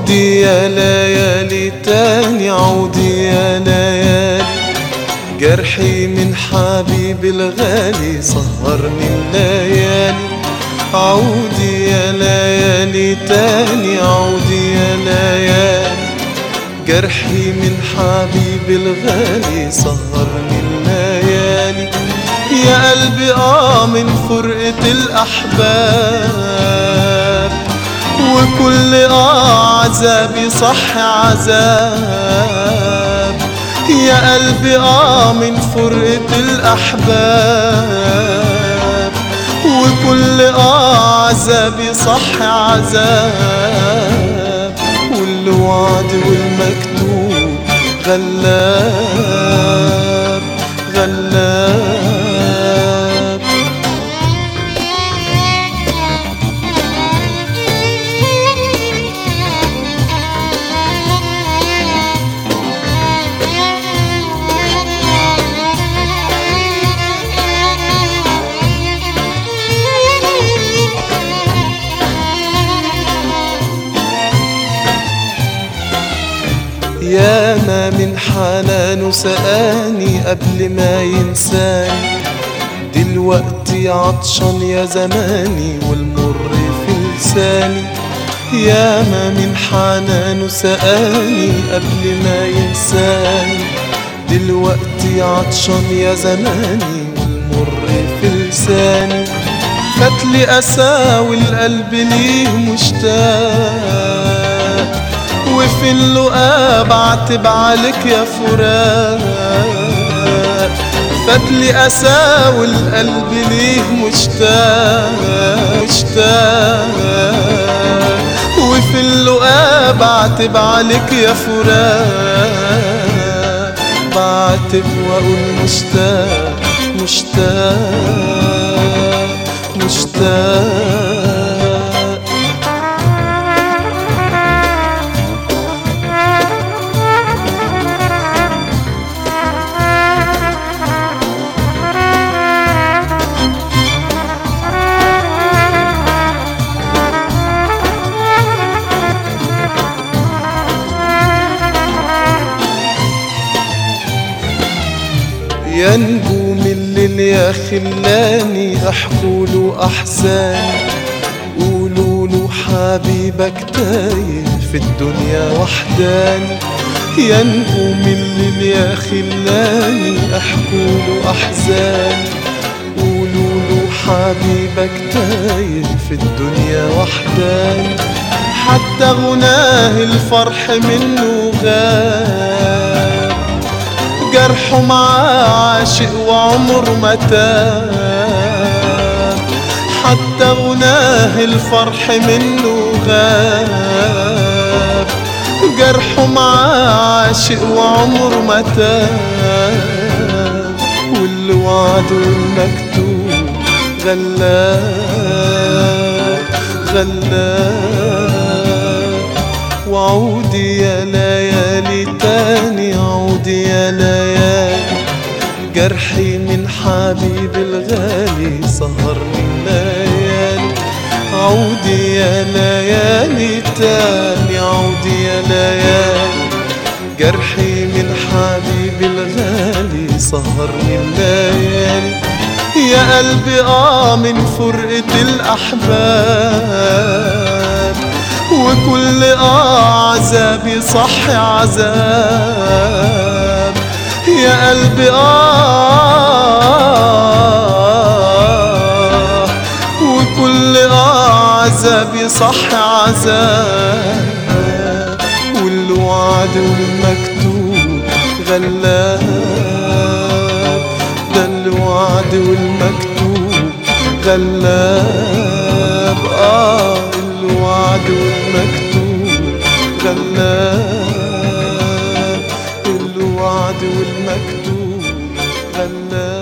عودي يا ليالي تاني عودي يا ليالي. جرحي من حبيبي الغالي سهرني الليالي. عودي يا ليالي تاني عودي يا ليالي. جرحي من حبيبي الغالي سهرني الليالي. يا قلبي آه من فرقة الأحباب. وكل آه عذابي صح عذاب. يا قلبي آه من فرقة الأحباب. وكل آه عذابي صح عذاب. والوعد والمكتوب غلاب. من حنانه سقاني قبل ما ينساني. دلوقتي عطشان يا زماني والمر في لساني. ياما من حنانه سقاني قبل ما ينساني. دلوقتي عطشان يا زماني والمر في لساني. فتلي أساوي القلب ليه مشتاق. وفي اللقا بعتب عليك يا فراق فتلي أساوي القلب ليه مشتاق مشتاق. وفي اللقا بعتب عليك يا فراق بعتب وأقول مشتاق مشتاق. يا نجوم الليل يا خلاني احكوا أحزاني. قولوا له حبيبك تايه في الدنيا وحداني. يا نجوم الليل يا خلاني احكوا أحزاني. قولوا له حبيبك تايه في الدنيا وحداني. حتى غناه الفرح منه غاب جرحه معاه عاشق وعمره ما تاب حتى غناه الفرح منه غاب. جرحه معاه عاشق وعمره ما تاب واللي وعده المكتوب غلاب غلاب. وعودي يا ليالي. جرحي من حبيب الغالي سهرني الليالي. عودي يا ليالي تاني عودي يا ليالي. جرحي من حبيب الغالي سهرني الليالي. يا قلبي آه من فرقة الأحباب. وكل آه عذابي صح عذاب. يا قلبي آه عذابي صح عذاب والوعد والمكتوب غلاب ده الوعد والمكتوب غلاب آه الوعد والمكتوب غلاب الوعد والمكتوب غلاب